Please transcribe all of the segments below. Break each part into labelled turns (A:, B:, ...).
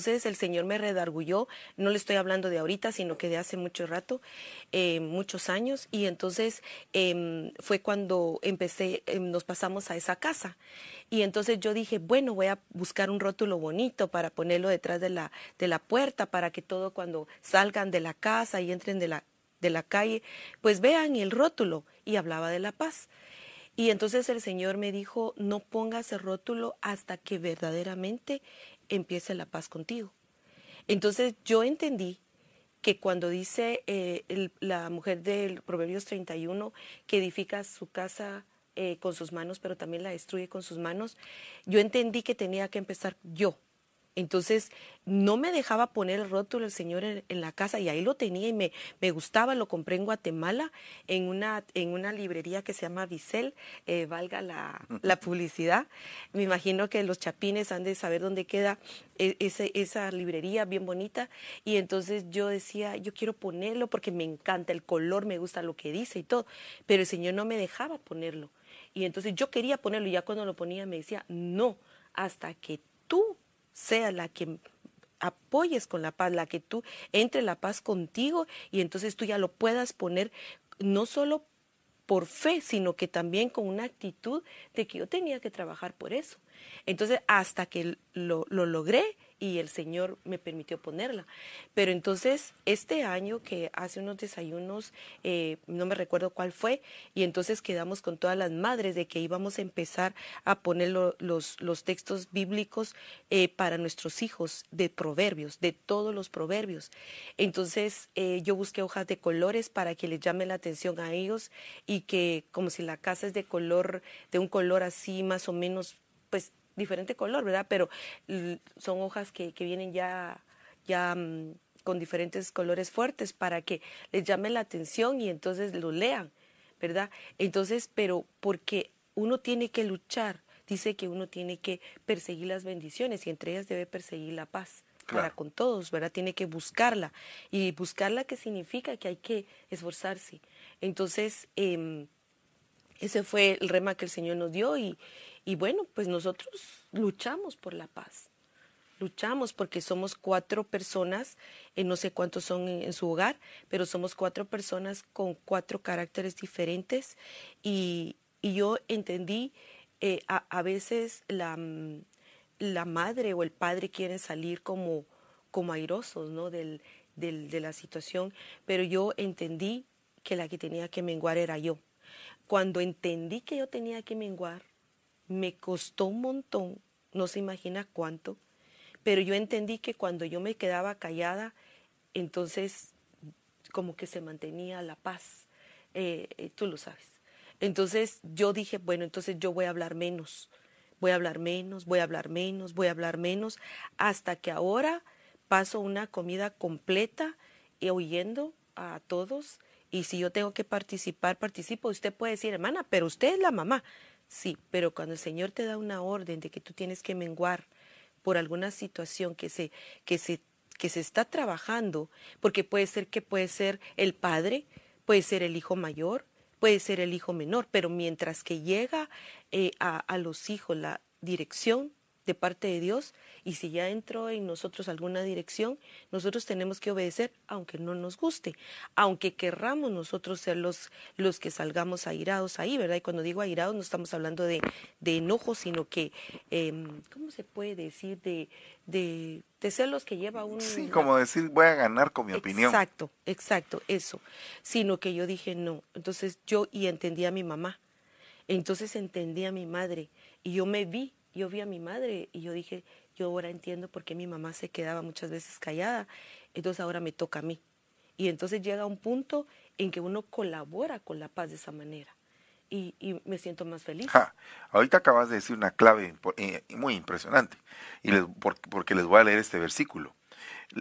A: Entonces el Señor me redargulló, no le estoy hablando de ahorita, sino que de hace mucho rato, eh, muchos años, y entonces em, fue cuando empecé, em, nos pasamos a esa casa. Y entonces yo dije, bueno, voy a buscar un rótulo bonito para ponerlo detrás de la, de la puerta, para que todo cuando salgan de la casa y entren de la, de la calle, pues vean el rótulo. Y hablaba de la paz. Y entonces el Señor me dijo, no pongas el rótulo hasta que verdaderamente empiece la paz contigo. Entonces yo entendí que cuando dice eh, la mujer del Proverbios 31 que edifica su casa eh, con sus manos, pero también la destruye con sus manos, yo entendí que tenía que empezar yo entonces no me dejaba poner el rótulo el Señor en, la casa y ahí lo tenía y me, me, gustaba, lo compré en Guatemala en una, en una librería que se llama Vicel, eh, valga la, publicidad. Me imagino que los chapines han de saber dónde queda e, esa librería bien bonita y entonces yo decía, yo quiero ponerlo porque me encanta el color, me gusta lo que dice y todo, pero el Señor no me dejaba ponerlo. Y entonces yo quería ponerlo y ya cuando lo ponía me decía, no, hasta que tú sea la que apoyes con la paz, la que tú entre la paz contigo y entonces tú ya lo puedas poner no solo por fe, sino que también con una actitud de que yo tenía que trabajar por eso. Entonces, hasta que lo, lo logré, y el Señor me permitió ponerla. Pero entonces, este año que hace unos desayunos, eh, no me recuerdo cuál fue, y entonces quedamos con todas las madres de que íbamos a empezar a poner los, los textos bíblicos eh, para nuestros hijos de proverbios, de todos los proverbios. Entonces, eh, yo busqué hojas de colores para que les llame la atención a ellos y que como si la casa es de color, de un color así más o menos, pues diferente color, ¿verdad? Pero son hojas que, vienen ya, ya mm, con diferentes colores fuertes para que les llame la atención y entonces lo lean, ¿verdad? Entonces, pero porque uno tiene que luchar, dice que uno tiene que perseguir las bendiciones y entre ellas debe perseguir la paz. Para con todos, ¿verdad? Tiene que buscarla. Y buscarla, ¿qué significa? Que hay que esforzarse. Entonces, em, ese fue el rema que el Señor nos dio y, y bueno, pues nosotros luchamos por la paz. Luchamos porque somos cuatro personas, eh, no sé cuántos son en, su hogar, pero somos cuatro personas con cuatro caracteres diferentes y, yo entendí, eh, a, veces la, mm, la, madre o el padre quieren salir como, como airosos ¿no? Del, del, de la situación, pero yo entendí que la que tenía que menguar era yo. Cuando entendí que yo tenía que menguar, me costó un montón, no se imagina cuánto, pero yo entendí que cuando yo me quedaba callada, entonces como que se mantenía la paz, eh, tú lo sabes. Entonces yo dije, bueno, entonces yo voy a hablar menos, voy a hablar menos, voy a hablar menos, voy a hablar menos, hasta que ahora paso una comida completa y oyendo a todos. Y si yo tengo que participar, participo. Usted puede decir, hermana, pero usted es la mamá. Sí, pero cuando el Señor te da una orden de que tú tienes que menguar por alguna situación que se, que se, que se está trabajando, porque puede ser que puede ser el padre, puede ser el hijo mayor, puede ser el hijo menor, pero mientras que llega eh, a, a los hijos la dirección de parte de Dios y si ya entró en nosotros alguna dirección, nosotros tenemos que obedecer aunque no nos guste, aunque querramos nosotros ser los, los que salgamos airados ahí, ¿verdad? Y cuando digo airados no estamos hablando de, de enojo, sino que, em, ¿cómo se puede decir? De, de, de, ser los que lleva un...
B: Sí, como decir, voy a ganar con mi opinión.
A: Exacto, exacto, eso. Sino que yo dije, no. Entonces yo y entendí a mi mamá. Entonces entendí a mi madre y yo me vi yo vi a mi madre y yo dije, yo ahora entiendo por qué mi mamá se quedaba muchas veces callada, entonces ahora me toca a mí. Y entonces llega un punto en que uno colabora con la paz de esa manera. Y, me siento más feliz.
B: ahorita acabas de decir una clave eh, muy impresionante, y porque les voy a leer este versículo.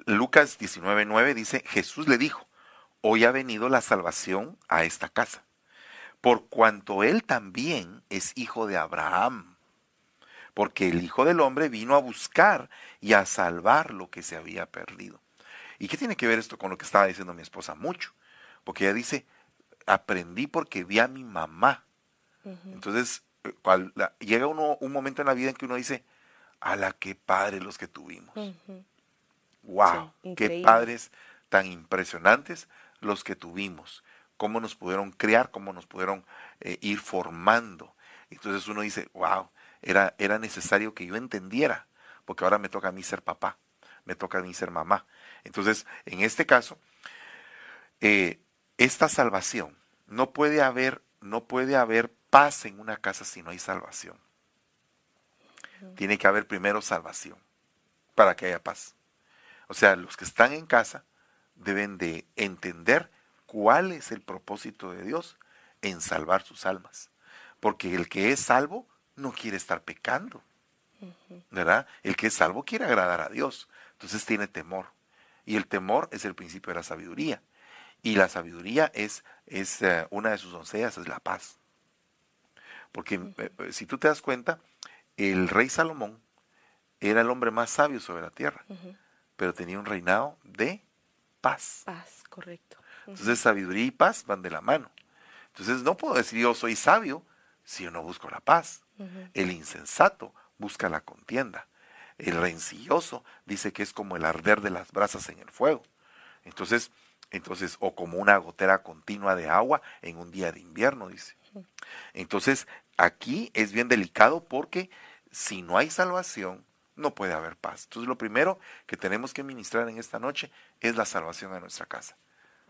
B: Lucas 19:9 dice, Jesús le dijo, hoy ha venido la salvación a esta casa, por cuanto él también es hijo de Abraham porque el Hijo del Hombre vino a buscar y a salvar lo que se había perdido. ¿Y qué tiene que ver esto con lo que estaba diciendo mi esposa? Mucho, porque ella dice, aprendí porque vi a mi mamá. Entonces, eh, llega uno, un momento en la vida en que uno dice, a la que padre los que tuvimos. wow, qué padres tan impresionantes los que tuvimos, cómo nos pudieron crear, cómo nos pudieron eh, ir formando. Entonces uno dice, wow, era, era necesario que yo entendiera, porque ahora me toca a mí ser papá, me toca a mí ser mamá. Entonces, en este caso, eh, esta salvación, no puede haber, no puede haber paz en una casa si no hay salvación. Tiene que haber primero salvación para que haya paz. O sea, los que están en casa deben de entender cuál es el propósito de Dios en salvar sus almas. Porque el que es salvo no quiere estar pecando. ¿Verdad? El que es salvo quiere agradar a Dios. Entonces tiene temor. Y el temor es el principio de la sabiduría. Y la sabiduría es, es eh, una de sus doncellas, es la paz. Porque eh, eh, si tú te das cuenta, el rey Salomón era el hombre más sabio sobre la tierra, pero tenía un reinado de paz.
A: Paz, correcto.
B: Entonces sabiduría y paz van de la mano. Entonces no puedo decir yo soy sabio si yo no busco la paz. El insensato busca la contienda. El rencilloso dice que es como el arder de las brasas en el fuego. Entonces, entonces, o como una gotera continua de agua en un día de invierno, dice. Entonces, aquí es bien delicado porque si no hay salvación, no puede haber paz. Entonces, lo primero que tenemos que ministrar en esta noche es la salvación a nuestra casa.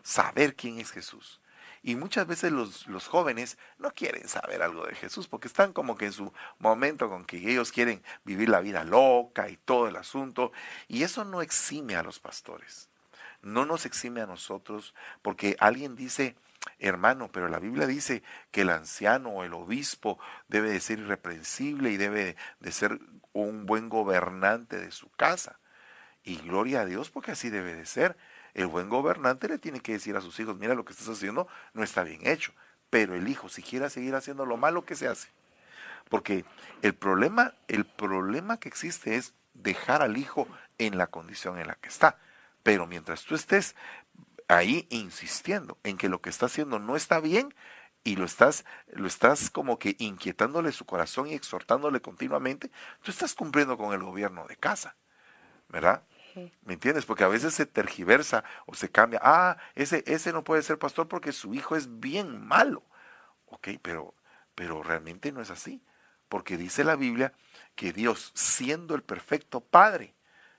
B: Saber quién es Jesús. Y muchas veces los, los, jóvenes no quieren saber algo de Jesús porque están como que en su momento con que ellos quieren vivir la vida loca y todo el asunto. Y eso no exime a los pastores. No nos exime a nosotros porque alguien dice, hermano, pero la Biblia dice que el anciano o el obispo debe de ser irreprensible y debe de ser un buen gobernante de su casa. Y gloria a Dios porque así debe de ser. El buen gobernante le tiene que decir a sus hijos, mira lo que estás haciendo no está bien hecho. Pero el hijo, si quiere seguir haciendo lo malo, que se hace? Porque el problema, el problema que existe es dejar al hijo en la condición en la que está. Pero mientras tú estés ahí insistiendo en que lo que está haciendo no está bien y lo estás, lo estás como que inquietándole su corazón y exhortándole continuamente, tú estás cumpliendo con el gobierno de casa, ¿verdad? ¿Me entiendes? Porque a veces se tergiversa o se cambia. Ah, ese, ese no puede ser pastor porque su hijo es bien malo. Ok, pero, pero realmente no es así. Porque dice la Biblia que Dios, siendo el perfecto Padre,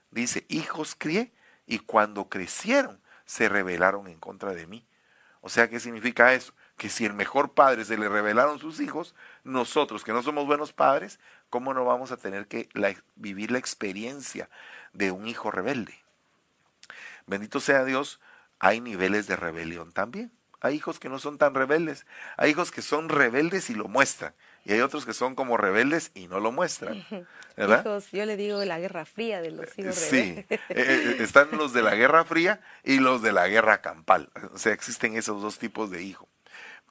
B: dice, hijos crié y cuando crecieron se rebelaron en contra de mí. O sea, ¿qué significa eso? Que si el mejor padre se le rebelaron sus hijos, nosotros que no somos buenos padres, ¿cómo no vamos a tener que vivir la experiencia de un hijo rebelde. Bendito sea Dios, hay niveles de rebelión también. Hay hijos que no son tan rebeldes. Hay hijos que son rebeldes y lo muestran. Y hay otros que son como rebeldes y no lo muestran.
A: Hijos, yo le digo la guerra fría de los hijos rebeldes.
B: Sí, eh, eh, están los de la guerra fría y los de la guerra campal. O sea, existen esos dos tipos de hijos.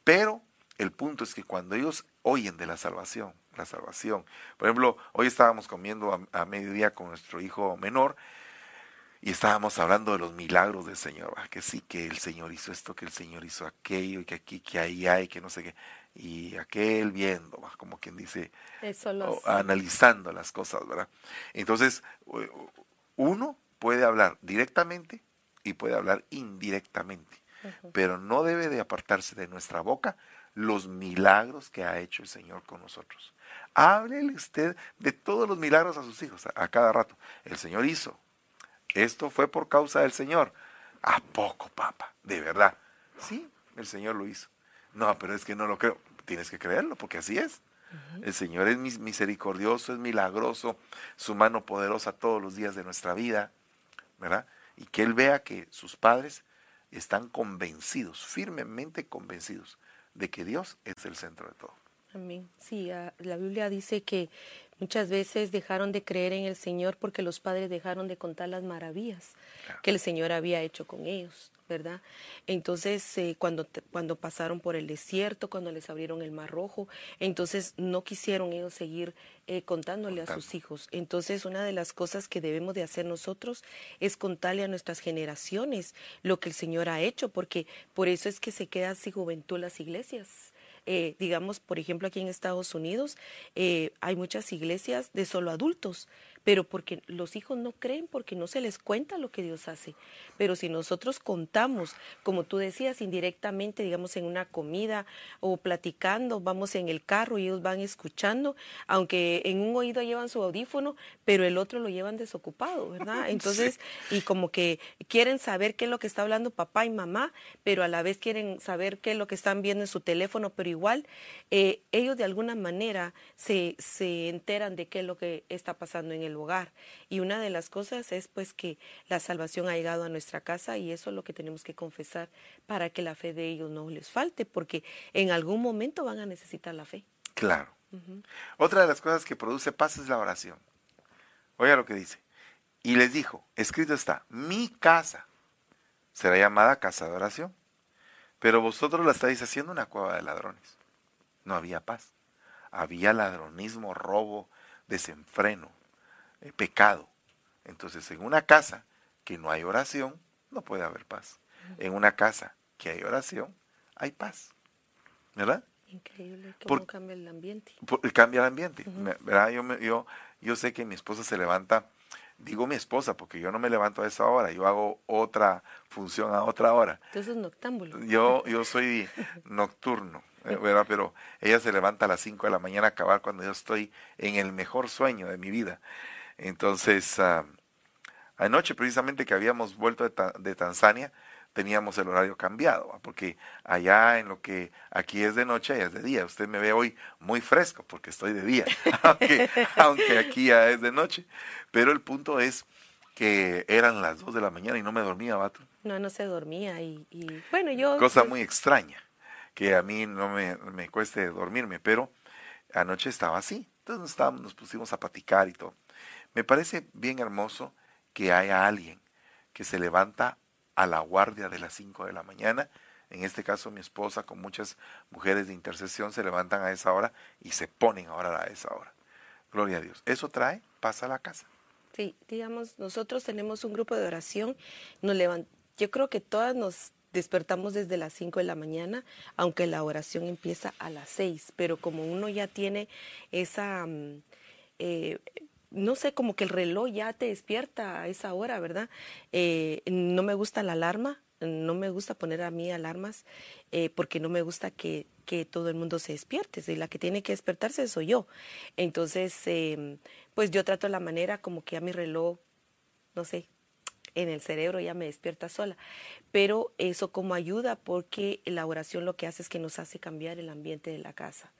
B: Pero el punto es que cuando ellos oyen de la salvación, la salvación. Por ejemplo, hoy estábamos comiendo a, mediodía con nuestro hijo menor y estábamos hablando de los milagros del Señor, que sí, que el Señor hizo esto, que el Señor hizo aquello, y que aquí, que ahí hay, que no sé qué, y aquel viendo, como quien dice, analizando las cosas, ¿verdad? Entonces, uno puede hablar directamente y puede hablar indirectamente, pero no debe de apartarse de nuestra boca los milagros que ha hecho el Señor con nosotros. Háblele usted de todos los milagros a sus hijos a, cada rato. El Señor hizo. Esto fue por causa del Señor. ¿A poco, papá? ¿De verdad? Sí, el Señor lo hizo. No, pero es que no lo creo. Tienes que creerlo, porque así es. El Señor es misericordioso, es milagroso, su mano poderosa todos los días de nuestra vida, ¿verdad? Y que Él vea que sus padres están convencidos, firmemente convencidos, de que Dios es el centro de todo.
A: Amén. Sí, ah, la Biblia dice que muchas veces dejaron de creer en el Señor porque los padres dejaron de contar las maravillas que el Señor había hecho con ellos, ¿verdad? Entonces, eh, cuando, cuando pasaron por el desierto, cuando les abrieron el mar rojo, entonces no quisieron ellos seguir eh, contándole a sus hijos. Entonces, una de las cosas que debemos de hacer nosotros es contarle a nuestras generaciones lo que el Señor ha hecho, porque por eso es que se quedan sin juventud las iglesias eh, digamos, por ejemplo, aquí en Estados Unidos eh, hay muchas iglesias de solo adultos, pero porque los hijos no creen, porque no se les cuenta lo que Dios hace. Pero si nosotros contamos, como tú decías, indirectamente, digamos, en una comida o platicando, vamos en el carro y ellos van escuchando, aunque en un oído llevan su audífono, pero el otro lo llevan desocupado, ¿verdad? Entonces, y como que quieren saber qué es lo que está hablando papá y mamá, pero a la vez quieren saber qué es lo que están viendo en su teléfono, pero igual eh, ellos de alguna manera se, se enteran de qué es lo que está pasando en el hogar. Y una de las cosas es pues que la salvación ha llegado a nuestra casa y eso es lo que tenemos que confesar para que la fe de ellos no les falte, porque en algún momento van a necesitar la fe.
B: Claro. Otra de las cosas que produce paz es la oración. Oiga lo que dice. Y les dijo, escrito está, mi casa será llamada casa de oración, pero vosotros la estáis haciendo una cueva de ladrones. No había paz. Había ladronismo, robo, desenfreno, eh, pecado. Entonces, en una casa que no hay oración, no puede haber paz. En una casa que hay oración, hay paz. ¿Verdad?
A: Increíble cómo cambia el ambiente.
B: cambia el ambiente. ¿verdad? Yo, yo, yo sé que mi esposa se levanta, digo mi esposa, porque yo no me levanto a esa hora, yo hago otra función a otra hora.
A: Entonces noctámbulo.
B: Yo, yo soy nocturno. Eh, ¿verdad? Pero ella se levanta a las 5 de la mañana a acabar cuando yo estoy en el mejor sueño de mi vida. Entonces, ah, anoche precisamente que habíamos vuelto de, Tanzania, teníamos el horario cambiado, porque allá en lo que aquí es de noche, allá es de día. Usted me ve hoy muy fresco porque estoy de día, aunque, aquí ya es de noche. Pero el punto es que eran las 2 de la mañana y no me dormía, vato.
A: No, no se dormía y, bueno, yo...
B: Cosa muy extraña que a mí no me, me cueste dormirme, pero anoche estaba así. Entonces nos, estábamos, nos pusimos a platicar y todo. Me parece bien hermoso que haya alguien que se levanta a la guardia de las 5 de la mañana. En este caso mi esposa con muchas mujeres de intercesión se levantan a esa hora y se ponen ahora a esa hora. Gloria a Dios. Eso trae paz a la casa.
A: Sí, digamos, nosotros tenemos un grupo de oración. Nos yo creo que todas nos despertamos desde las 5 de la mañana, aunque la oración empieza a las 6, pero como uno ya tiene esa, mm, eh, no sé, como que el reloj ya te despierta a esa hora, ¿verdad? Eh, no me gusta la alarma, no me gusta poner a mí alarmas eh, porque no me gusta que, que, todo el mundo se despierte. Y la que tiene que despertarse soy yo. Entonces, em, pues yo trato la manera como que a mi reloj, no sé, en el cerebro ya me despierta sola. Pero eso como ayuda porque la oración lo que hace es que nos hace cambiar el ambiente de la casa.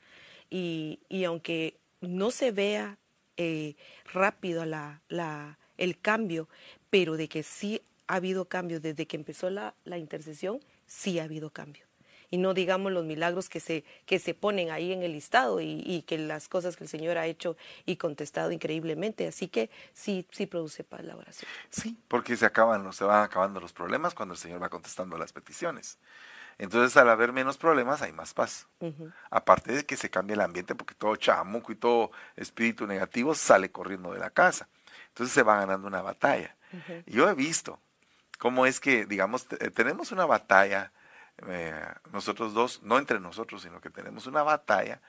A: Y, y aunque no se vea eh, rápido la, la, el cambio, pero de que sí ha habido cambio desde que empezó la, intercesión, sí ha habido cambio y no digamos los milagros que se, que se ponen ahí en el listado y, que las cosas que el Señor ha hecho y contestado increíblemente. Así que sí, sí produce paz la oración.
B: Sí, porque se acaban, se van acabando los problemas cuando el Señor va contestando las peticiones. Entonces, al haber menos problemas, hay más paz. Aparte de que se cambia el ambiente, porque todo chamuco y todo espíritu negativo sale corriendo de la casa. Entonces, se va ganando una batalla. Yo he visto cómo es que, digamos, tenemos una batalla eh, nosotros dos, no entre nosotros, sino que tenemos una batalla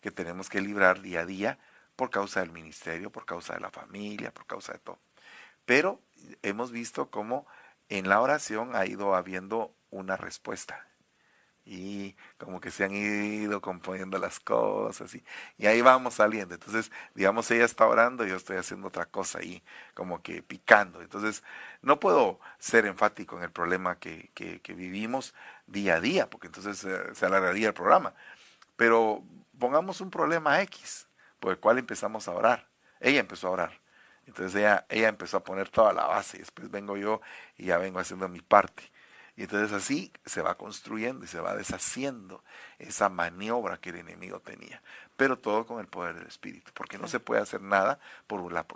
B: que tenemos que librar día a día por causa del ministerio, por causa de la familia, por causa de todo. Pero hemos visto cómo en la oración ha ido habiendo una respuesta y como que se han ido componiendo las cosas y, y, ahí vamos saliendo. Entonces, digamos, ella está orando yo estoy haciendo otra cosa ahí, como que picando. Entonces, no puedo ser enfático en el problema que, que, vivimos día a día, porque entonces se alargaría el programa. Pero pongamos un problema X, por el cual empezamos a orar. Ella empezó a orar. Entonces ella, ella empezó a poner toda la base después vengo yo y ya vengo haciendo mi parte. Y entonces así se va construyendo y se va deshaciendo esa maniobra que el enemigo tenía. Pero todo con el poder del Espíritu, porque no se puede hacer nada por la,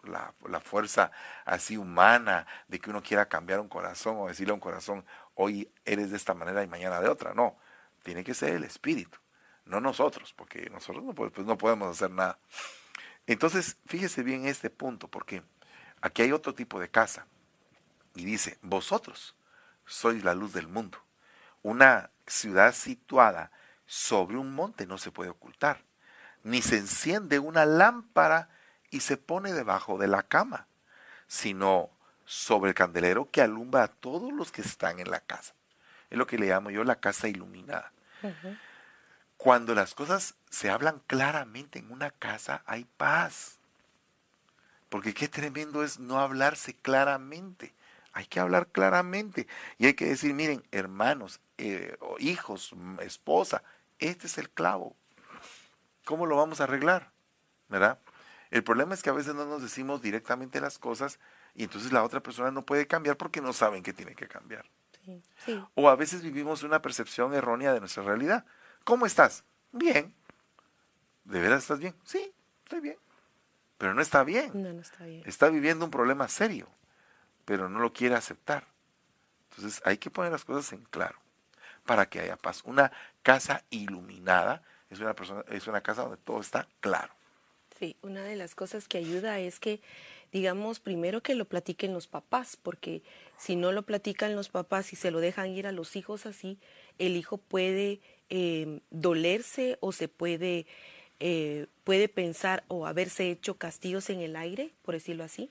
B: la, fuerza así humana de que uno quiera cambiar un corazón o decirle a un corazón, hoy eres de esta manera y mañana de otra. No, tiene que ser el Espíritu, no nosotros, porque nosotros no, pues no podemos hacer nada. Entonces, fíjese bien este punto, porque aquí hay otro tipo de casa. Y dice, vosotros sois la luz del mundo. Una ciudad situada sobre un monte no se puede ocultar, ni se enciende una lámpara y se pone debajo de la cama, sino sobre el candelero que alumbra a todos los que están en la casa. Es lo que le llamo yo la casa iluminada. Cuando las cosas se hablan claramente en una casa, hay paz. Porque qué tremendo es no hablarse claramente. Hay que hablar claramente. Y hay que decir, miren, hermanos, eh, hijos, esposa, este es el clavo. ¿Cómo lo vamos a arreglar? ¿Verdad? El problema es que a veces no nos decimos directamente las cosas y entonces la otra persona no puede cambiar porque no saben que tiene que cambiar. O a veces vivimos una percepción errónea de nuestra realidad. ¿Cómo estás? Bien. ¿De veras estás bien? Sí, estoy bien. Pero no está bien.
A: No, no está bien.
B: Está viviendo un problema serio, pero no lo quiere aceptar. Entonces hay que poner las cosas en claro para que haya paz. Una casa iluminada es una, persona, es una casa donde todo está claro.
A: Sí, una de las cosas que ayuda es que, digamos, primero que lo platiquen los papás, porque si no lo platican los papás y se lo dejan ir a los hijos así, el hijo puede eh, dolerse o se puede, eh, puede pensar o haberse hecho castillos en el aire, por decirlo así.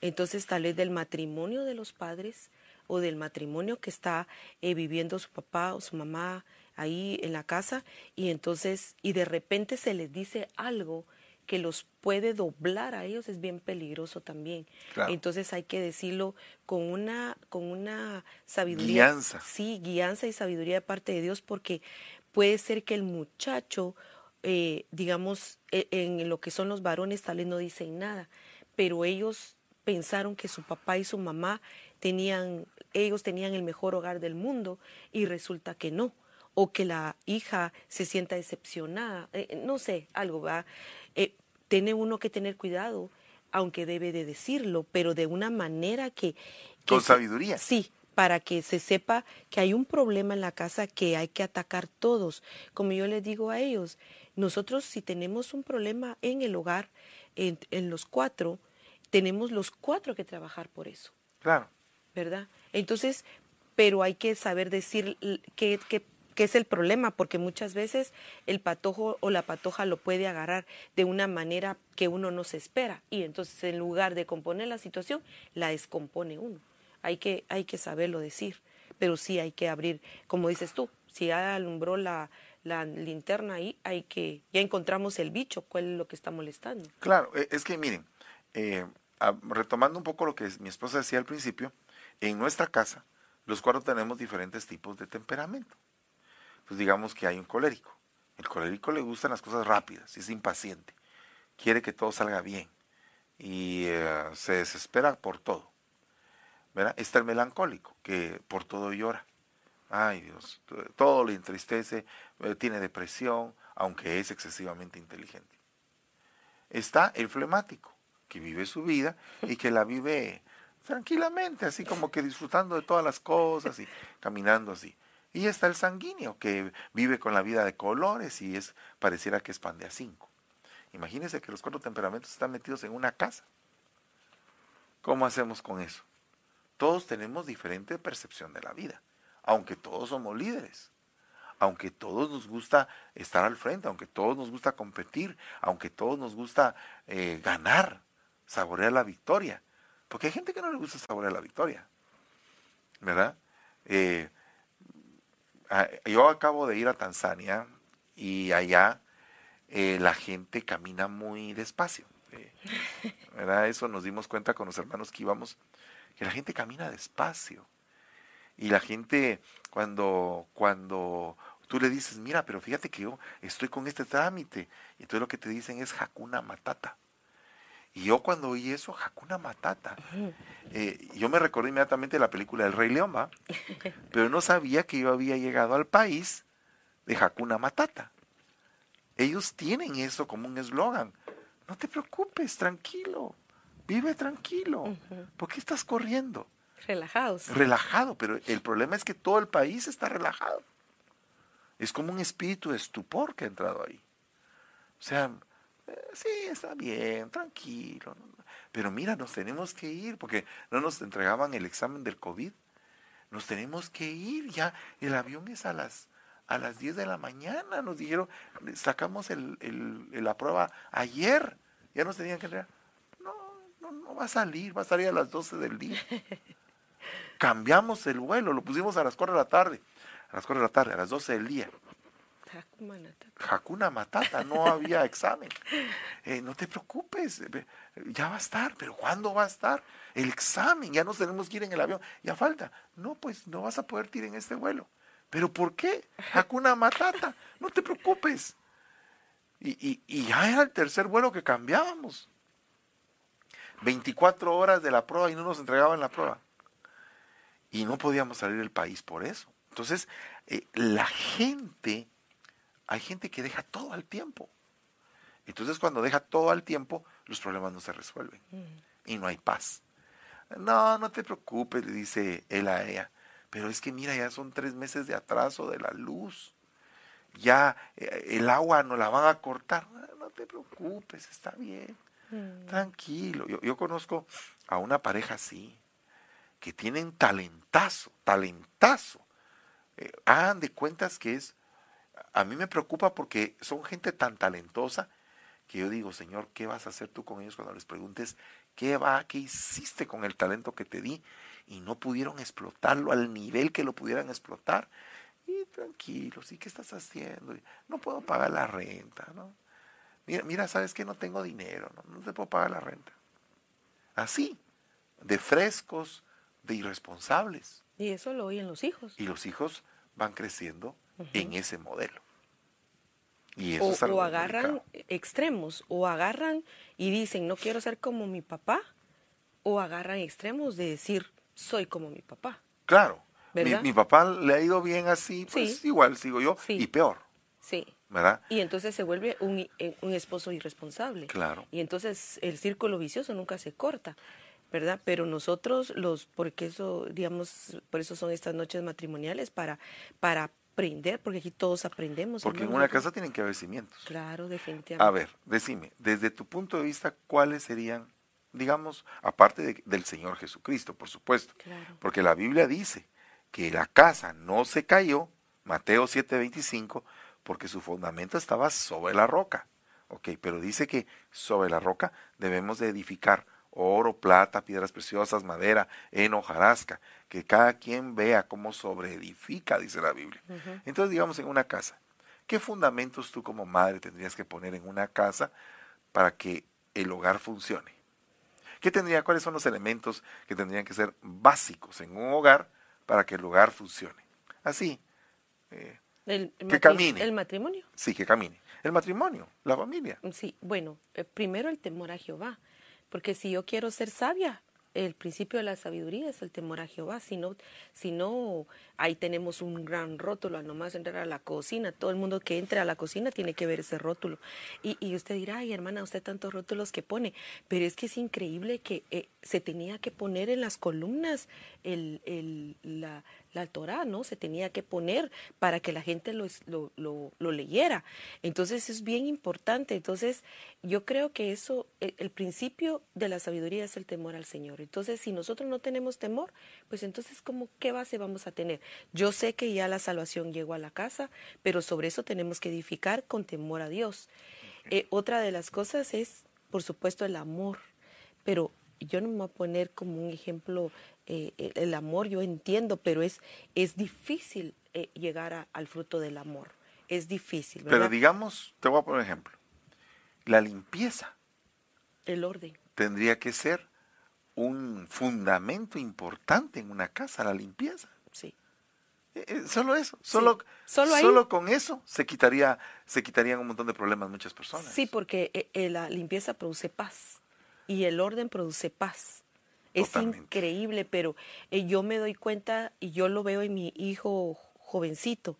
A: Entonces, tal vez del matrimonio de los padres o del matrimonio que está eh, viviendo su papá o su mamá ahí en la casa y entonces, y de repente se les dice algo que los puede doblar a ellos es bien peligroso también. Entonces hay que decirlo con una, con una sabiduría.
B: Guianza.
A: Sí, guianza y sabiduría de parte de Dios, porque puede ser que el muchacho, eh, digamos, e, en lo que son los varones tal vez no dicen nada, pero ellos pensaron que su papá y su mamá tenían, ellos tenían el mejor hogar del mundo y resulta que no o que la hija se sienta decepcionada, eh, no sé, algo va. Eh, tiene uno que tener cuidado, aunque debe de decirlo, pero de una manera que...
B: Con sabiduría.
A: Sí, para que se sepa que hay un problema en la casa que hay que atacar todos. Como yo les digo a ellos, nosotros si tenemos un problema en el hogar, en, los cuatro, tenemos los cuatro que trabajar por eso.
B: Claro.
A: ¿Verdad? Entonces, pero hay que saber decir qué, qué ¿Qué es el problema? Porque muchas veces el patojo o la patoja lo puede agarrar de una manera que uno no se espera y entonces en lugar de componer la situación, la descompone uno. Hay que, hay que saberlo decir, pero sí hay que abrir, como dices tú, si ya alumbró la, linterna ahí, hay que, ya encontramos el bicho, cuál es lo que está molestando.
B: Claro, e, es que miren, eh, retomando un poco lo que mi esposa decía al principio, en nuestra casa los cuatro tenemos diferentes tipos de temperamento pues digamos que hay un colérico. El colérico le gustan las cosas rápidas, es impaciente, quiere que todo salga bien y eh, se desespera por todo. Está el melancólico, que por todo llora. Ay Dios, todo le entristece, eh, tiene depresión, aunque es excesivamente inteligente. Está el flemático, que vive su vida y que la vive tranquilamente, así como que disfrutando de todas las cosas y caminando así. Y está el sanguíneo, que vive con la vida de colores y es pareciera que es pan de a cinco. Imagínense que los cuatro temperamentos están metidos en una casa. ¿Cómo hacemos con eso? Todos tenemos diferente percepción de la vida, aunque todos somos líderes, aunque todos nos gusta estar al frente, aunque todos nos gusta competir, aunque todos nos gusta eh, ganar, saborear la victoria. Porque hay gente que no le gusta saborear la victoria, ¿verdad? Eh, yo acabo de ir a Tanzania y allá eh, la gente camina muy despacio. Eh, ¿verdad? Eso nos dimos cuenta con los hermanos que íbamos, que la gente camina despacio. Y la gente, cuando, cuando tú le dices, mira, pero fíjate que yo estoy con este trámite, y todo lo que te dicen es Hakuna Matata. Y yo cuando oí eso, Hakuna Matata, eh, yo me recordé inmediatamente la película El Rey León, ¿va? Pero no sabía que yo había llegado al país de Hakuna Matata. Ellos tienen eso como un eslogan. No te preocupes, tranquilo, vive tranquilo. ¿Por qué estás corriendo?
A: Relajados.
B: Relajado, pero el problema es que todo el país está relajado. Es como un espíritu de estupor que ha entrado ahí. O sea, sí, está bien, tranquilo. Pero mira, nos tenemos que ir porque no nos entregaban el examen del COVID. Nos tenemos que ir ya. El avión es a las, a las 10 de la mañana. Nos dijeron, sacamos el, el, la prueba ayer. Ya nos tenían que entregar. no, no va a salir, va a salir a las 12 del día. Cambiamos el vuelo, lo pusimos a las 4 de la tarde, a las 4 de la tarde, a las 12 del día. Hakuna Matata, no había examen. Eh, no te preocupes, eh, ya va a estar, pero ¿cuándo va a estar? El examen, ya nos tenemos que ir en el avión, ya falta. No, pues no vas a poder ir en este vuelo. ¿Pero por qué? Hakuna Matata, no te preocupes. Y, y, ya era el tercer vuelo que cambiábamos. 24 horas de la prueba y no nos entregaban la prueba. Y no podíamos salir del país por eso. Entonces, eh, la gente hay gente que deja todo al tiempo. Entonces cuando deja todo al tiempo, los problemas no se resuelven y no hay paz. No, no te preocupes, le dice él a ella. Pero es que mira, ya son tres meses de atraso de la luz. Ya eh, el agua no la van a cortar. No, te preocupes, está bien. Tranquilo. Yo, conozco a una pareja así, que tienen talentazo, talentazo. Eh, hagan de cuentas que es a mí me preocupa porque son gente tan talentosa que yo digo, Señor, ¿qué vas a hacer tú con ellos cuando les preguntes qué va, qué hiciste con el talento que te di? Y no pudieron explotarlo al nivel que lo pudieran explotar. Y tranquilos, ¿y qué estás haciendo? No puedo pagar la renta, ¿no? Mira, mira ¿sabes que No tengo dinero, ¿no? no te puedo pagar la renta. Así, de frescos, de irresponsables.
A: Y eso lo oyen los hijos.
B: Y los hijos van creciendo en ese modelo.
A: Y eso o, agarran extremos, o agarran y dicen, no quiero ser como mi papá, o agarran extremos de decir, soy como mi papá.
B: Claro. Mi, papá le ha ido bien así, pues igual sigo yo, y peor.
A: Sí.
B: ¿verdad?
A: Y entonces se vuelve un, eh, un, esposo irresponsable.
B: Claro.
A: Y entonces el círculo vicioso nunca se corta, ¿verdad? Pero nosotros los, porque eso, digamos, por eso son estas noches matrimoniales, para, para aprender, porque aquí todos aprendemos.
B: Porque en una casa tienen que haber cimientos.
A: Claro, definitivamente.
B: A ver, decime, desde tu punto de vista, ¿cuáles serían, digamos, aparte del Señor Jesucristo, por supuesto? Porque la Biblia dice que la casa no se cayó, Mateo 7:25, porque su fundamento estaba sobre la roca. Ok, pero dice que sobre la roca debemos de edificar oro, plata, piedras preciosas, madera, heno, hojarasca, que cada quien vea cómo sobreedifica, dice la Biblia. Entonces, digamos, en una casa, ¿qué fundamentos tú como madre tendrías que poner en una casa para que el hogar funcione? ¿Qué tendría, cuáles son los elementos que tendrían que ser básicos en un hogar para que el hogar funcione? Así,
A: eh, que camine. ¿El matrimonio?
B: Sí, que camine. El matrimonio, la familia.
A: Sí, bueno, eh, primero el temor a Jehová. Porque si yo quiero ser sabia, el principio de la sabiduría es el temor a Jehová. Si no, si no ahí tenemos un gran rótulo al nomás entrar a la cocina. Todo el mundo que entre a la cocina tiene que ver ese rótulo. Y, y usted dirá, ay hermana, usted tantos rótulos que pone. Pero es que es increíble que eh, se tenía que poner en las columnas el, el, la, la Torah, ¿no? Se tenía que poner para que la gente lo, lo, lo, leyera. Entonces es bien importante. Entonces yo creo que eso, el, el, principio de la sabiduría es el temor al Señor. Entonces si nosotros no tenemos temor, pues entonces ¿cómo, ¿qué base vamos a tener? Yo sé que ya la salvación llegó a la casa, pero sobre eso tenemos que edificar con temor a Dios. Eh, otra de las cosas es, por supuesto, el amor, pero yo no me voy a poner como un ejemplo eh, el, amor, yo entiendo, pero es, es difícil eh, llegar al fruto del amor. Es difícil.
B: Pero digamos, te voy a poner un ejemplo. La limpieza.
A: El orden.
B: Tendría que ser un fundamento importante en una casa, la limpieza.
A: Sí.
B: Eh, solo eso, solo, ¿Solo, solo, con eso se quitaría, se quitarían un montón de problemas muchas personas.
A: Sí, porque la limpieza produce paz y el orden produce paz. Es increíble, pero eh, yo me doy cuenta y yo lo veo en mi hijo jovencito.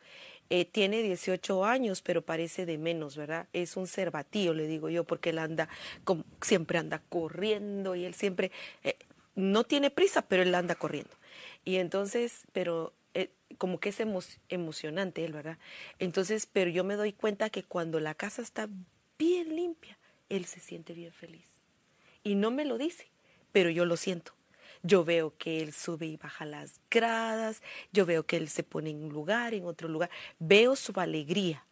A: Eh, tiene 18 años, pero parece de menos, ¿verdad? Es un cervatío, le digo yo, porque él anda, como, siempre anda corriendo y él siempre, eh, no tiene prisa, pero él anda corriendo. Y entonces, pero como que es emocionante él, ¿verdad? Entonces, pero yo me doy cuenta que cuando la casa está bien limpia, él se siente bien feliz y no me lo dice, pero yo lo siento. Yo veo que él sube y baja las gradas, yo veo que él se pone en un lugar, en otro lugar, veo su alegría,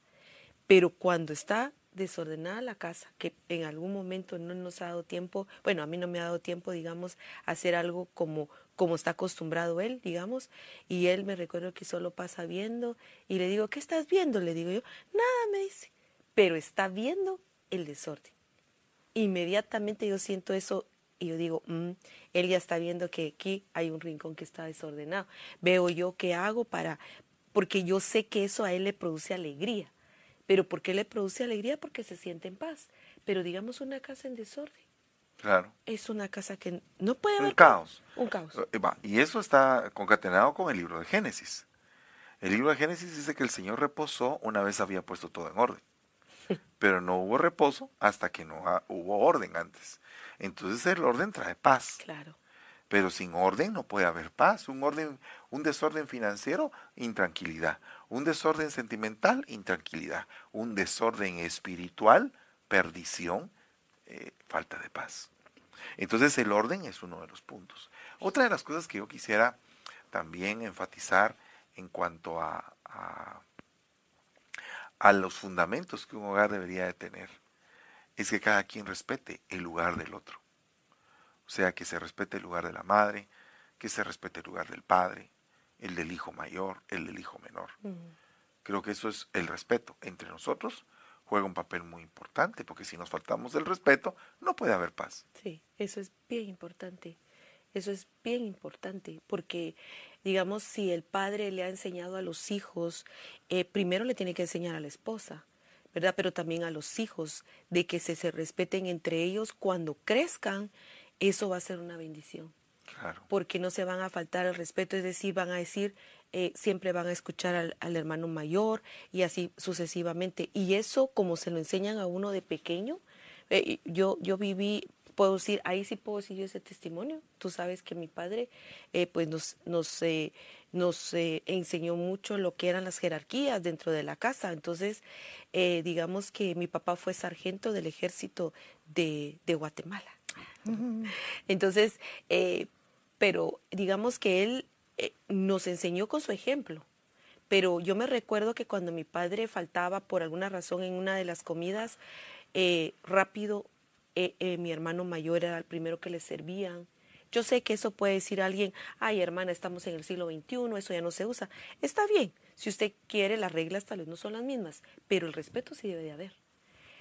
A: pero cuando está desordenada la casa, que en algún momento no nos ha dado tiempo, bueno, a mí no me ha dado tiempo, digamos, hacer algo como como está acostumbrado él, digamos, y él me recuerdo que solo pasa viendo y le digo, ¿qué estás viendo? Le digo yo, nada, me dice, pero está viendo el desorden. Inmediatamente yo siento eso y yo digo, mm, él ya está viendo que aquí hay un rincón que está desordenado. Veo yo qué hago para, porque yo sé que eso a él le produce alegría. Pero ¿por qué le produce alegría? Porque se siente en paz. Pero digamos una casa en desorden
B: Claro.
A: Es una casa que no puede
B: haber. Un caos.
A: Un caos.
B: Eh, y eso está concatenado con el libro de Génesis. El libro de Génesis dice que el Señor reposó una vez había puesto todo en orden. Pero no hubo reposo hasta que no hubo orden antes. Entonces el orden trae paz.
A: Claro.
B: Pero sin orden no puede haber paz. Un orden, un desorden financiero, intranquilidad. Un desorden sentimental, intranquilidad. Un desorden espiritual, perdición eh, falta de paz. Entonces el orden es uno de los puntos. Otra de las cosas que yo quisiera también enfatizar en cuanto a, a, los fundamentos que un hogar debería de tener es que cada quien respete el lugar del otro. O sea, que se respete el lugar de la madre, que se respete el lugar del padre, el del hijo mayor, el del hijo menor. Creo que eso es el respeto entre nosotros juega un papel muy importante, porque si nos faltamos el respeto, no puede haber paz.
A: Sí, eso es bien importante. Eso es bien importante, porque, digamos, si el padre le ha enseñado a los hijos, eh, primero le tiene que enseñar a la esposa, ¿verdad? Pero también a los hijos, de que se, se respeten entre ellos cuando crezcan, eso va a ser una bendición.
B: Claro.
A: Porque no se van a faltar el respeto, es decir, van a decir, eh, siempre van a escuchar al, hermano mayor y así sucesivamente. Y eso, como se lo enseñan a uno de pequeño, eh, yo, yo viví, puedo decir, ahí sí puedo decir yo ese testimonio. Tú sabes que mi padre eh, pues nos, nos, nos enseñó mucho lo que eran las jerarquías dentro de la casa. Entonces, digamos que mi papá fue sargento del ejército de, de Guatemala. Entonces, pero digamos que él eh, nos enseñó con su ejemplo. Pero yo me recuerdo que cuando mi padre faltaba por alguna razón en una de las comidas, eh, rápido eh, mi hermano mayor era el primero que le servían. Yo sé que eso puede decir alguien, ay hermana, estamos en el siglo XXI, eso ya no se usa. Está bien, si usted quiere, las reglas tal vez no son las mismas, pero el respeto sí debe de haber.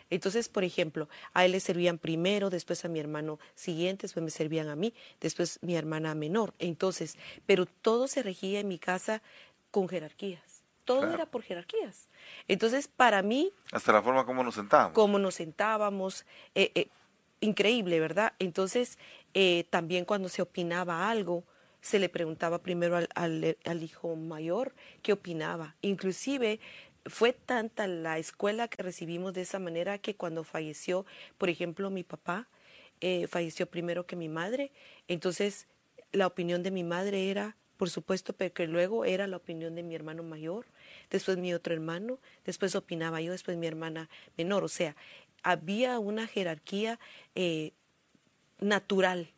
A: Entonces, por ejemplo, a él le servían primero, después a mi hermano siguiente, después me servían a mí, después mi hermana menor. Entonces, pero todo se regía en mi casa con jerarquías. Todo era por jerarquías. Entonces, para mí...
B: Hasta la forma como nos sentábamos.
A: Como nos sentábamos. Eh, eh, increíble, ¿verdad? Entonces, eh, también cuando se opinaba algo, se le preguntaba primero al, hijo mayor qué opinaba. Inclusive fue tanta la escuela que recibimos de esa manera que cuando falleció, por ejemplo, mi papá, eh, falleció primero que mi madre, entonces la opinión de mi madre era, por supuesto, que luego era la opinión de mi hermano mayor, después mi otro hermano, después opinaba yo, después mi hermana menor, o sea, había una jerarquía eh, natural,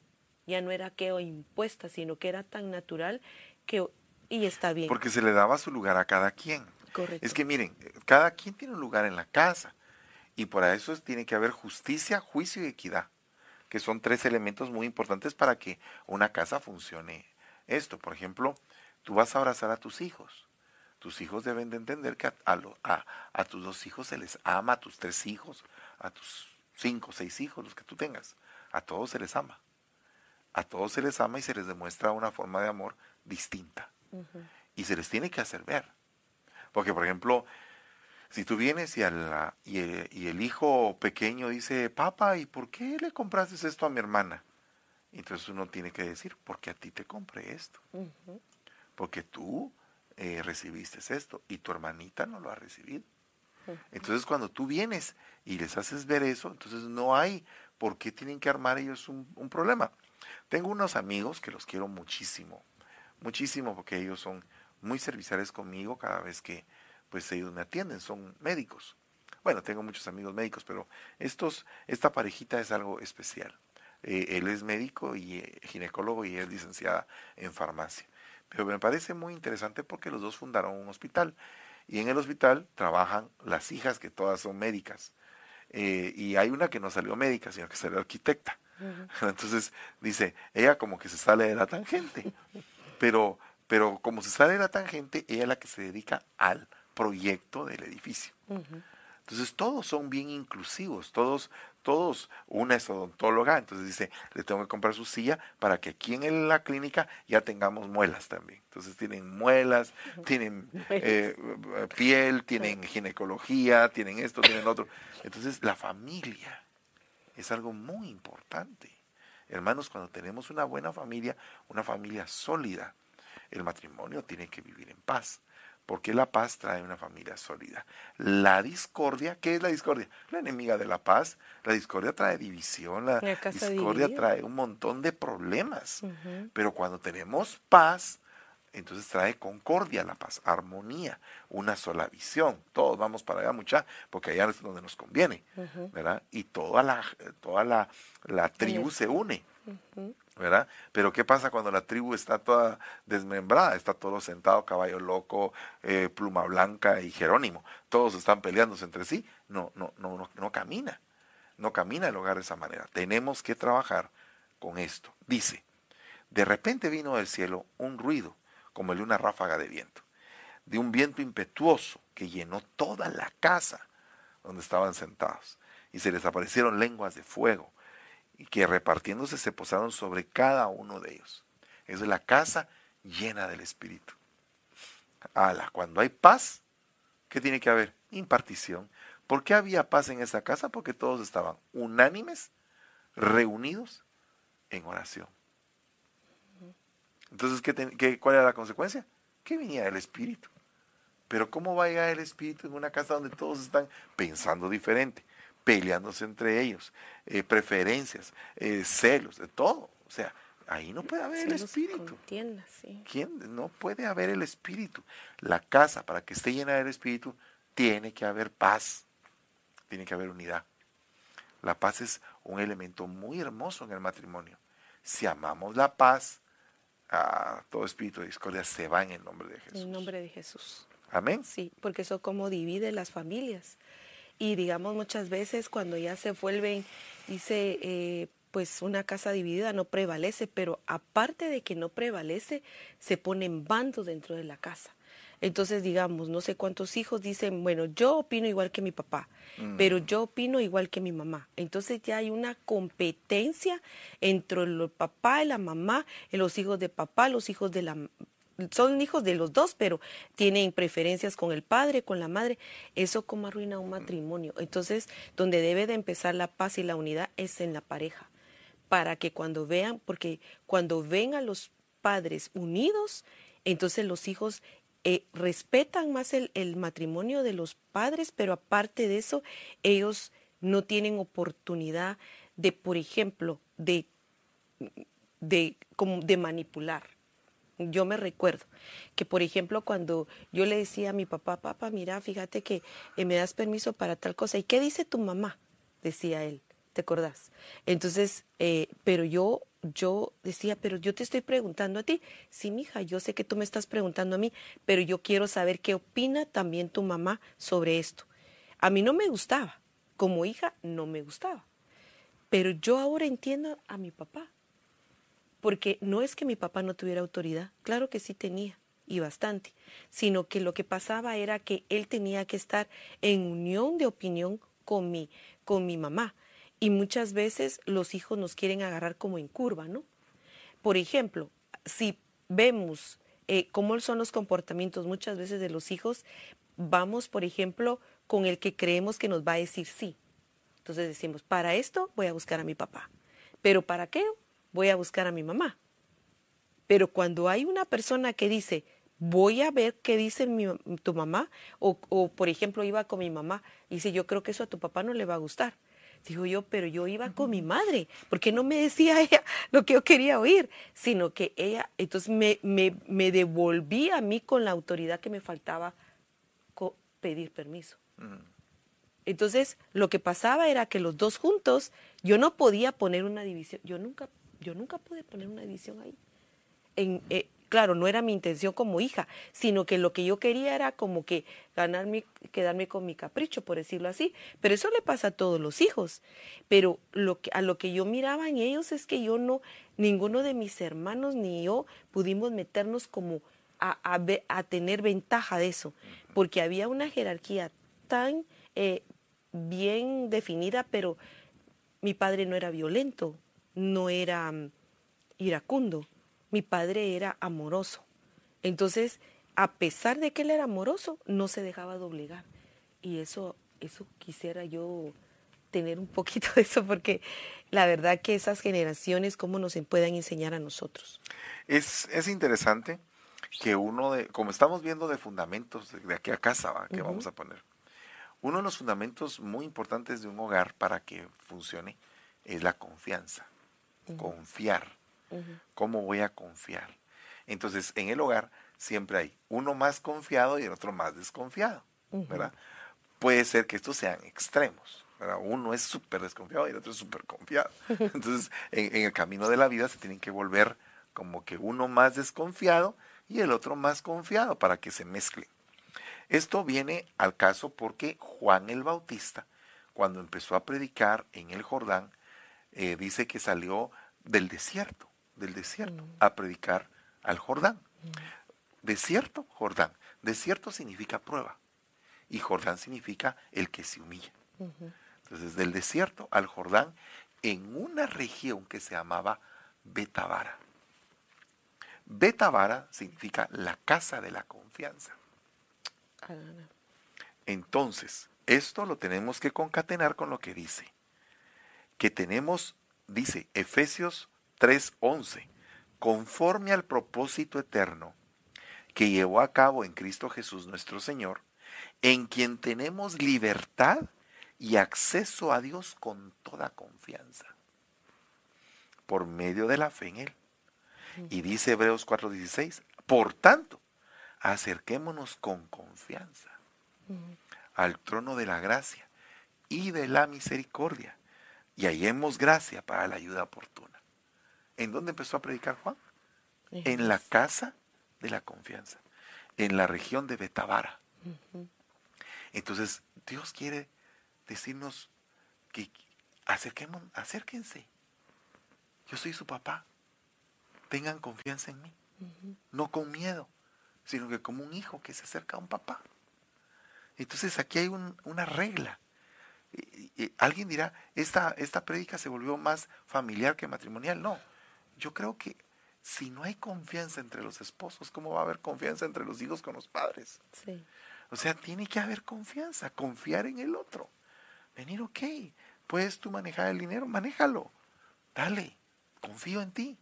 A: ya no era que o impuesta, sino que era tan natural que, y está bien.
B: Porque se le daba su lugar a cada quien. Es que miren, cada quien tiene un lugar en la casa y por eso tiene que haber justicia, juicio y equidad, que son tres elementos muy importantes para que una casa funcione esto. Por ejemplo, tú vas a abrazar a tus hijos. Tus hijos deben de entender que a, a, tus dos hijos se les ama, a tus tres hijos, a tus cinco, seis hijos, los que tú tengas. A todos se les ama. A todos se les ama y se les demuestra una forma de amor distinta. Y se les tiene que hacer ver. Porque, por ejemplo, si tú vienes y, y, el, hijo pequeño dice, papá, ¿y por qué le compraste esto a mi hermana? Entonces uno tiene que decir, porque a ti te compré esto. Porque tú eh, recibiste esto y tu hermanita no lo ha recibido. Entonces cuando tú vienes y les haces ver eso, entonces no hay por qué tienen que armar ellos un, problema. Tengo unos amigos que los quiero muchísimo, muchísimo porque ellos son muy serviciales conmigo cada vez que pues ellos me atienden, son médicos. Bueno, tengo muchos amigos médicos, pero estos, esta parejita es algo especial. Eh, él es médico y eh, ginecólogo y es licenciada en farmacia. Pero me parece muy interesante porque los dos fundaron un hospital y en el hospital trabajan las hijas que todas son médicas. eh, y hay una que no salió médica, sino que salió arquitecta. Entonces dice, ella como que se sale de la tangente, pero, pero como se sale de la tangente, ella es la que se dedica al proyecto del edificio. Entonces todos son bien inclusivos, todos, todos, una es odontóloga, entonces dice, le tengo que comprar su silla para que aquí en la clínica ya tengamos muelas también. Entonces tienen muelas, tienen eh, piel, tienen ginecología, tienen esto, tienen otro. Entonces la familia es algo muy importante. Hermanos, cuando tenemos una buena familia, una familia sólida, el matrimonio tiene que vivir en paz porque la paz trae una familia sólida. La discordia, ¿qué es la discordia? La enemiga de la paz. La discordia trae división, la, discordia trae un montón de problemas. Pero cuando tenemos paz, entonces trae concordia la paz, armonía, una sola visión. Todos vamos para allá, mucha, porque allá es donde nos conviene, ¿verdad? Y toda la, toda la, la tribu se une. ¿Verdad? Pero ¿qué pasa cuando la tribu está toda desmembrada? Está todo sentado, caballo loco, eh, pluma blanca y Jerónimo. Todos están peleándose entre sí. No, no, no, no, no camina. No camina el hogar de esa manera. Tenemos que trabajar con esto. Dice, de repente vino del cielo un ruido, como el de una ráfaga de viento, de un viento impetuoso que llenó toda la casa donde estaban sentados. Y se les aparecieron lenguas de fuego y que repartiéndose se posaron sobre cada uno de ellos. Es la casa llena del Espíritu. Ala, cuando hay paz, ¿qué tiene que haber? Impartición. ¿Por qué había paz en esa casa? Porque todos estaban unánimes, reunidos en oración. Entonces, ¿qué, cuál era la consecuencia? Que venía el Espíritu. Pero ¿cómo va a llegar el Espíritu en una casa donde todos están pensando diferente? Peleándose entre ellos, eh, preferencias, eh, celos, de todo. O sea, ahí no puede haber el espíritu. ¿Quién? No puede haber el espíritu. La casa, para que esté llena del espíritu, tiene que haber paz, tiene que haber unidad. La paz es un elemento muy hermoso en el matrimonio. Si amamos la paz, a todo espíritu de discordia se va en el nombre de Jesús.
A: En el nombre de Jesús.
B: Amén.
A: Sí, porque eso como divide las familias. Y digamos muchas veces cuando ya se vuelven, dice, eh, pues una casa dividida no prevalece, pero aparte de que no prevalece, se ponen bandos dentro de la casa. Entonces, digamos, no sé cuántos hijos dicen, bueno, yo opino igual que mi papá, mm. pero yo opino igual que mi mamá. Entonces ya hay una competencia entre el papá y la mamá, los hijos de papá, los hijos de la son hijos de los dos, pero tienen preferencias con el padre, con la madre. Eso como arruina un matrimonio. Entonces, donde debe de empezar la paz y la unidad es en la pareja. Para que cuando vean, porque cuando ven a los padres unidos, entonces los hijos eh, respetan más el, el, matrimonio de los padres, pero aparte de eso, ellos no tienen oportunidad de, por ejemplo, de, de, como de manipular. Yo me recuerdo que, por ejemplo, cuando yo le decía a mi papá, papá, mira, fíjate que eh, me das permiso para tal cosa. ¿Y qué dice tu mamá? Decía él, ¿te acordás? Entonces, eh, pero yo, yo decía, pero yo te estoy preguntando a ti. Sí, mija, yo sé que tú me estás preguntando a mí, pero yo quiero saber qué opina también tu mamá sobre esto. A mí no me gustaba, como hija no me gustaba, pero yo ahora entiendo a mi papá porque no es que mi papá no tuviera autoridad, claro que sí tenía, y bastante, sino que lo que pasaba era que él tenía que estar en unión de opinión con mi, con mi mamá. Y muchas veces los hijos nos quieren agarrar como en curva, ¿no? Por ejemplo, si vemos eh, cómo son los comportamientos muchas veces de los hijos, vamos, por ejemplo, con el que creemos que nos va a decir sí. Entonces decimos, para esto voy a buscar a mi papá. Pero ¿para qué? Voy a buscar a mi mamá. Pero cuando hay una persona que dice, voy a ver qué dice tu mamá, o, por ejemplo iba con mi mamá y dice, yo creo que eso a tu papá no le va a gustar. Digo yo, pero yo iba con mi madre, porque no me decía ella lo que yo quería oír, sino que ella, entonces me, me, devolví a mí con la autoridad que me faltaba pedir permiso. Entonces, lo que pasaba era que los dos juntos, yo no podía poner una división, yo nunca yo nunca pude poner una edición ahí. En, eh, claro, no era mi intención como hija, sino que lo que yo quería era como que ganarme, quedarme con mi capricho, por decirlo así. Pero eso le pasa a todos los hijos. Pero lo que, a lo que yo miraba en ellos es que yo no, ninguno de mis hermanos ni yo pudimos meternos como a, a, tener ventaja de eso, porque había una jerarquía tan eh, bien definida, pero mi padre no era violento, no era mm, iracundo, mi padre era amoroso. Entonces, a pesar de que él era amoroso, no se dejaba doblegar. Y eso, eso quisiera yo tener un poquito de eso, porque la verdad que esas generaciones, ¿cómo nos puedan enseñar a nosotros?
B: Es, es interesante que uno de, como estamos viendo de fundamentos de, aquí a casa, ¿va? que vamos a poner, uno de los fundamentos muy importantes de un hogar para que funcione es la confianza, confiar. ¿Cómo voy a confiar? Entonces, en el hogar siempre hay uno más confiado y el otro más desconfiado, ¿verdad? Puede ser que estos sean extremos, ¿verdad? Uno es súper desconfiado y el otro es súper confiado. Entonces, en, en el camino de la vida se tienen que volver como que uno más desconfiado y el otro más confiado para que se mezclen. Esto viene al caso porque Juan el Bautista, cuando empezó a predicar en el Jordán, eh, dice que salió del desierto, del desierto, mm. a predicar al Jordán. Mm. Desierto, Jordán. Desierto significa prueba y Jordán significa el que se humilla. Entonces, del desierto al Jordán, en una región que se llamaba Betabara. Betabara significa la casa de la confianza. Entonces, esto lo tenemos que concatenar con lo que dice. Que tenemos, dice Efesios 3:11, conforme al propósito eterno que llevó a cabo en Cristo Jesús nuestro Señor, en quien tenemos libertad y acceso a Dios con toda confianza, por medio de la fe en Él. Y dice Hebreos 4:16, por tanto, acerquémonos con confianza al trono de la gracia y de la misericordia y hallemos gracia para la ayuda oportuna. ¿En dónde empezó a predicar Juan? En la casa de la confianza, en la región de Betabara. Entonces, Dios quiere decirnos que acerquemos, acérquense. Yo soy su papá. Tengan confianza en mí. No con miedo, sino que como un hijo que se acerca a un papá. Entonces aquí hay una regla. Alguien dirá, esta, esta prédica se volvió más familiar que matrimonial. No, yo creo que si no hay confianza entre los esposos, ¿cómo va a haber confianza entre los hijos con los padres? Sí. O sea, tiene que haber confianza, confiar en el otro. Venir, ok, puedes tú manejar el dinero, manéjalo. Dale, confío en ti.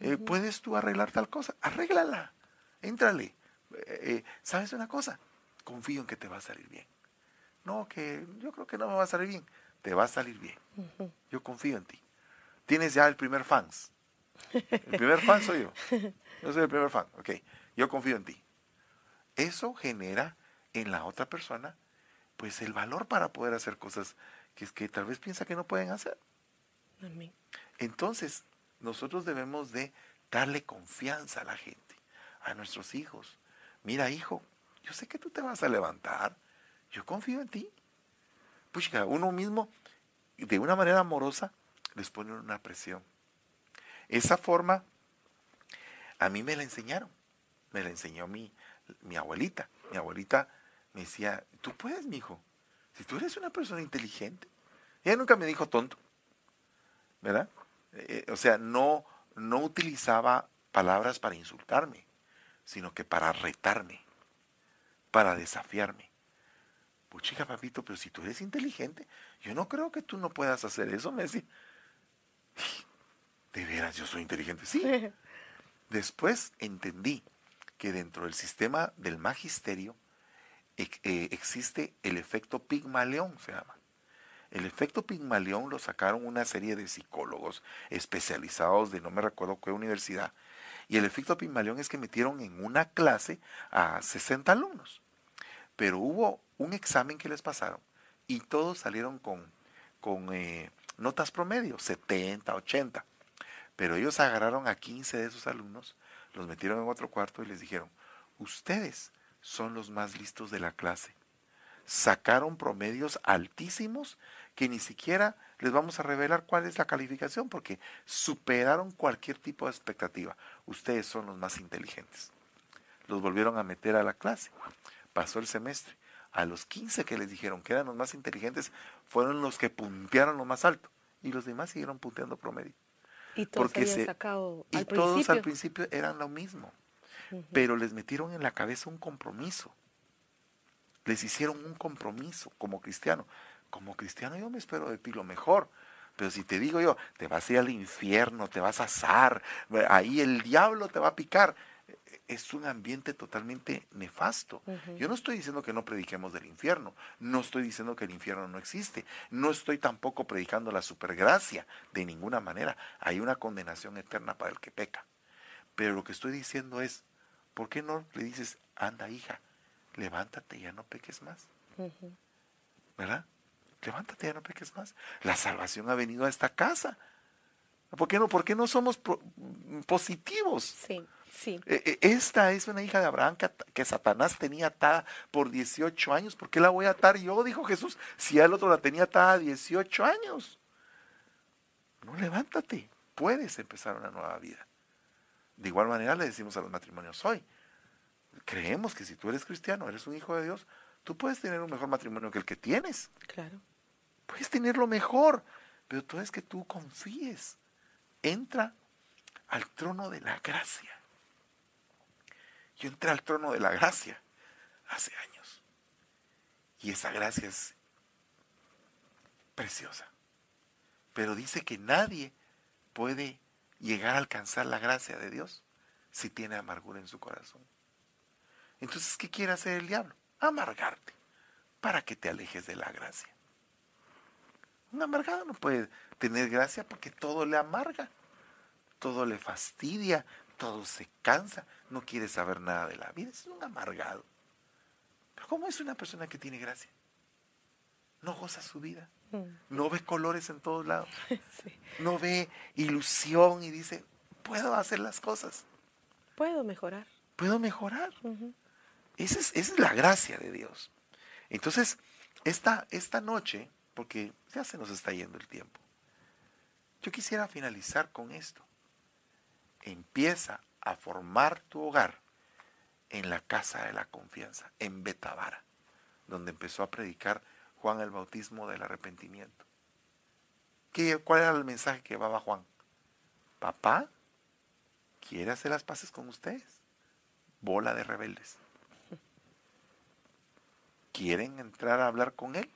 B: Eh, ¿Puedes tú arreglar tal cosa? Arréglala. Éntrale. Eh, eh, ¿Sabes una cosa? Confío en que te va a salir bien. No, que yo creo que no me va a salir bien. Te va a salir bien. Yo confío en ti. Tienes ya el primer fans. El primer fan soy yo. Yo soy el primer fan. Ok. Yo confío en ti. Eso genera en la otra persona pues el valor para poder hacer cosas que, que tal vez piensa que no pueden hacer. Entonces, nosotros debemos de darle confianza a la gente, a nuestros hijos. Mira, hijo, yo sé que tú te vas a levantar. Yo confío en ti. Pues uno mismo, de una manera amorosa, les pone una presión. Esa forma, a mí me la enseñaron. Me la enseñó mi, mi abuelita. Mi abuelita me decía, tú puedes, mi hijo. Si tú eres una persona inteligente. Ella nunca me dijo tonto. ¿Verdad? Eh, o sea, no, no utilizaba palabras para insultarme, sino que para retarme, para desafiarme. Pues chica, papito, pero si tú eres inteligente, yo no creo que tú no puedas hacer eso, me decía. De veras, yo soy inteligente. Sí. Después entendí que dentro del sistema del magisterio eh, existe el efecto Pigmaleón, se llama. El efecto Pigmalión lo sacaron una serie de psicólogos especializados de no me recuerdo qué universidad. Y el efecto Pigmalión es que metieron en una clase a 60 alumnos. Pero hubo un examen que les pasaron y todos salieron con, con eh, notas promedio, 70, 80. Pero ellos agarraron a 15 de esos alumnos, los metieron en otro cuarto y les dijeron, ustedes son los más listos de la clase. Sacaron promedios altísimos que ni siquiera les vamos a revelar cuál es la calificación porque superaron cualquier tipo de expectativa. Ustedes son los más inteligentes. Los volvieron a meter a la clase. Pasó el semestre. A los 15 que les dijeron que eran los más inteligentes fueron los que puntearon lo más alto y los demás siguieron punteando promedio.
A: Y todos sacado
B: y todos al principio eran lo mismo, pero les metieron en la cabeza un compromiso. Les hicieron un compromiso como cristiano. Como cristiano yo me espero de ti lo mejor. Pero si te digo yo, te vas a ir al infierno, te vas a asar, ahí el diablo te va a picar es un ambiente totalmente nefasto. Yo no estoy diciendo que no prediquemos del infierno, no estoy diciendo que el infierno no existe, no estoy tampoco predicando la supergracia, de ninguna manera. Hay una condenación eterna para el que peca. Pero lo que estoy diciendo es, ¿por qué no le dices, anda hija, levántate y ya no peques más? ¿Verdad? Levántate y ya no peques más. La salvación ha venido a esta casa. ¿Por qué no, ¿Por qué no somos positivos?
A: Sí. Sí.
B: E, e, esta es una hija de Abraham que, Satanás tenía atada por 18 años. ¿Por qué la voy a atar yo? Dijo Jesús. Si el otro la tenía atada 18 años. No, levántate. Puedes empezar una nueva vida. De igual manera le decimos a los matrimonios hoy. Creemos que si tú eres cristiano, eres un hijo de Dios, tú puedes tener un mejor matrimonio que el que tienes.
A: Claro.
B: Puedes tenerlo mejor, pero todo es que tú confíes. Entra al trono de la gracia. Yo entré al trono de la gracia hace años. Y esa gracia es preciosa. Pero dice que nadie puede llegar a alcanzar la gracia de Dios si tiene amargura en su corazón. Entonces, ¿qué quiere hacer el diablo? Amargarte para que te alejes de la gracia. Un amargado no puede tener gracia porque todo le amarga, todo le fastidia, todo se cansa, no quiere saber nada de la vida, es un amargado. Pero ¿cómo es una persona que tiene gracia? No goza su vida, mm. no ve colores en todos lados, no ve ilusión y dice, puedo hacer las cosas.
A: Puedo mejorar.
B: Puedo mejorar. esa, es, la gracia de Dios. Entonces, esta, esta noche, porque ya se nos está yendo el tiempo, yo quisiera finalizar con esto empieza a formar tu hogar en la casa de la confianza, en Betavara, donde empezó a predicar Juan el bautismo del arrepentimiento. ¿Qué, ¿Cuál era el mensaje que llevaba Juan? Papá quiere hacer las paces con ustedes. Bola de rebeldes. ¿Quieren entrar a hablar con él?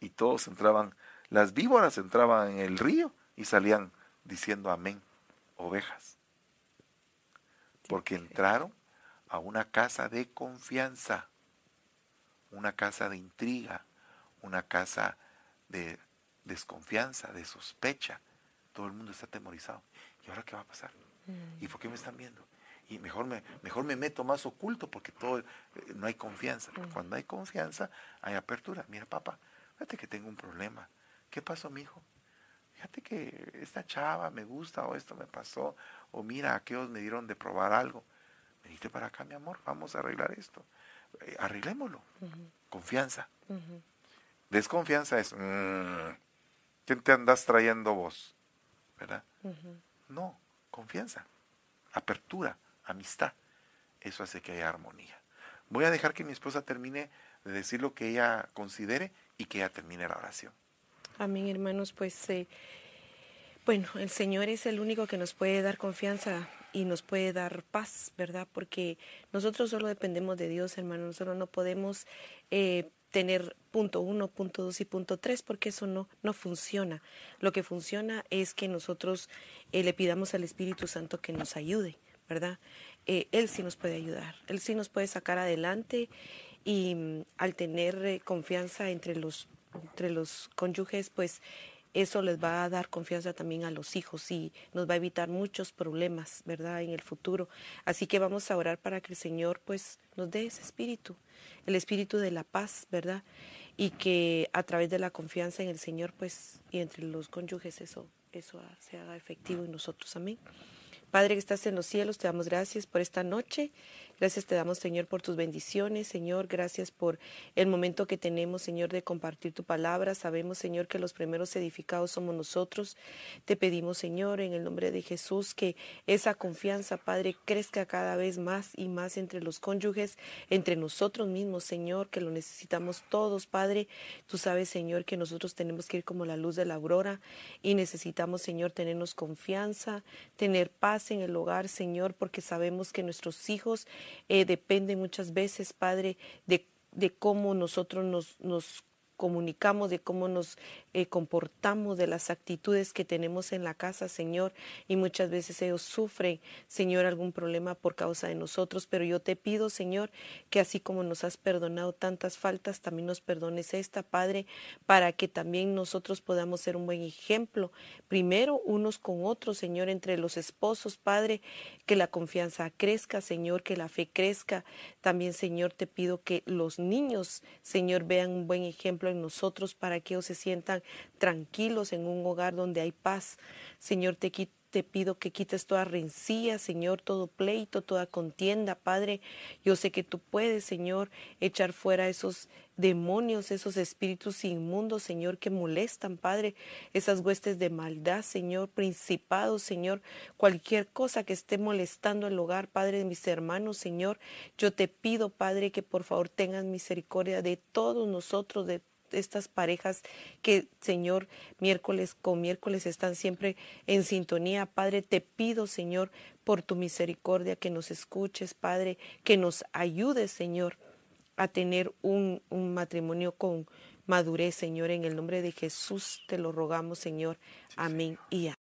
B: Y todos entraban, las víboras entraban en el río y salían diciendo amén ovejas, porque entraron a una casa de confianza, una casa de intriga, una casa de desconfianza, de sospecha. Todo el mundo está atemorizado. ¿Y ahora qué va a pasar? Mm. ¿Y por qué me están viendo? Y mejor me, mejor me meto más oculto porque todo, eh, no hay confianza. Mm. Cuando hay confianza, hay apertura. Mira, papá, fíjate que tengo un problema. ¿Qué pasó, mi hijo? Fíjate que esta chava me gusta o esto me pasó, o mira, aquellos me dieron de probar algo. Veniste para acá, mi amor, vamos a arreglar esto. Eh, arreglémoslo. Confianza. Desconfianza es, mm, ¿quién te andas trayendo vos? ¿Verdad? No, confianza, apertura, amistad. Eso hace que haya armonía. Voy a dejar que mi esposa termine de decir lo que ella considere y que ella termine la oración.
A: Amén, hermanos. Pues eh, bueno, el Señor es el único que nos puede dar confianza y nos puede dar paz, ¿verdad? Porque nosotros solo dependemos de Dios, hermanos. Nosotros no podemos eh, tener punto uno, punto dos y punto tres, porque eso no, no funciona. Lo que funciona es que nosotros eh, le pidamos al Espíritu Santo que nos ayude, ¿verdad? él sí nos puede ayudar, Él sí nos puede sacar adelante y mm, al tener confianza entre los entre los cónyuges, pues eso les va a dar confianza también a los hijos y nos va a evitar muchos problemas, ¿verdad? En el futuro. Así que vamos a orar para que el Señor pues nos dé ese espíritu, el espíritu de la paz, ¿verdad? Y que a través de la confianza en el Señor pues y entre los cónyuges eso, eso se haga efectivo en nosotros. Amén. Padre que estás en los cielos, te damos gracias por esta noche. Gracias te damos, Señor, por tus bendiciones, Señor. Gracias por el momento que tenemos, Señor, de compartir tu palabra. Sabemos, Señor, que los primeros edificados somos nosotros. Te pedimos, Señor, en el nombre de Jesús, que esa confianza, Padre, crezca cada vez más y más entre los cónyuges, entre nosotros mismos, Señor, que lo necesitamos todos, Padre. Tú sabes, Señor, que nosotros tenemos que ir como la luz de la aurora y necesitamos, Señor, tenernos confianza, tener paz en el hogar, Señor, porque sabemos que nuestros hijos eh, depende muchas veces, Padre, de, de cómo nosotros nos, nos comunicamos, de cómo nos eh, comportamos, de las actitudes que tenemos en la casa, Señor. Y muchas veces ellos sufren, Señor, algún problema por causa de nosotros. Pero yo te pido, Señor, que así como nos has perdonado tantas faltas, también nos perdones esta, Padre, para que también nosotros podamos ser un buen ejemplo. Primero, unos con otros, Señor, entre los esposos, Padre, que la confianza crezca, Señor, que la fe crezca. También, Señor, te pido que los niños, Señor, vean un buen ejemplo en nosotros para que ellos se sientan tranquilos en un hogar donde hay paz. Señor, te, te pido que quites toda rencilla, Señor, todo pleito, toda contienda, Padre. Yo sé que tú puedes, Señor, echar fuera esos demonios, esos espíritus inmundos, Señor, que molestan, Padre, esas huestes de maldad, Señor, principados, Señor, cualquier cosa que esté molestando el hogar, Padre de mis hermanos, Señor, yo te pido, Padre, que por favor tengas misericordia de todos nosotros, de estas parejas que, Señor, miércoles con miércoles están siempre en sintonía. Padre, te pido, Señor, por tu misericordia, que nos escuches, Padre, que nos ayudes, Señor, a tener un, un matrimonio con madurez, Señor. En el nombre de Jesús te lo rogamos, Señor. Amén y amén.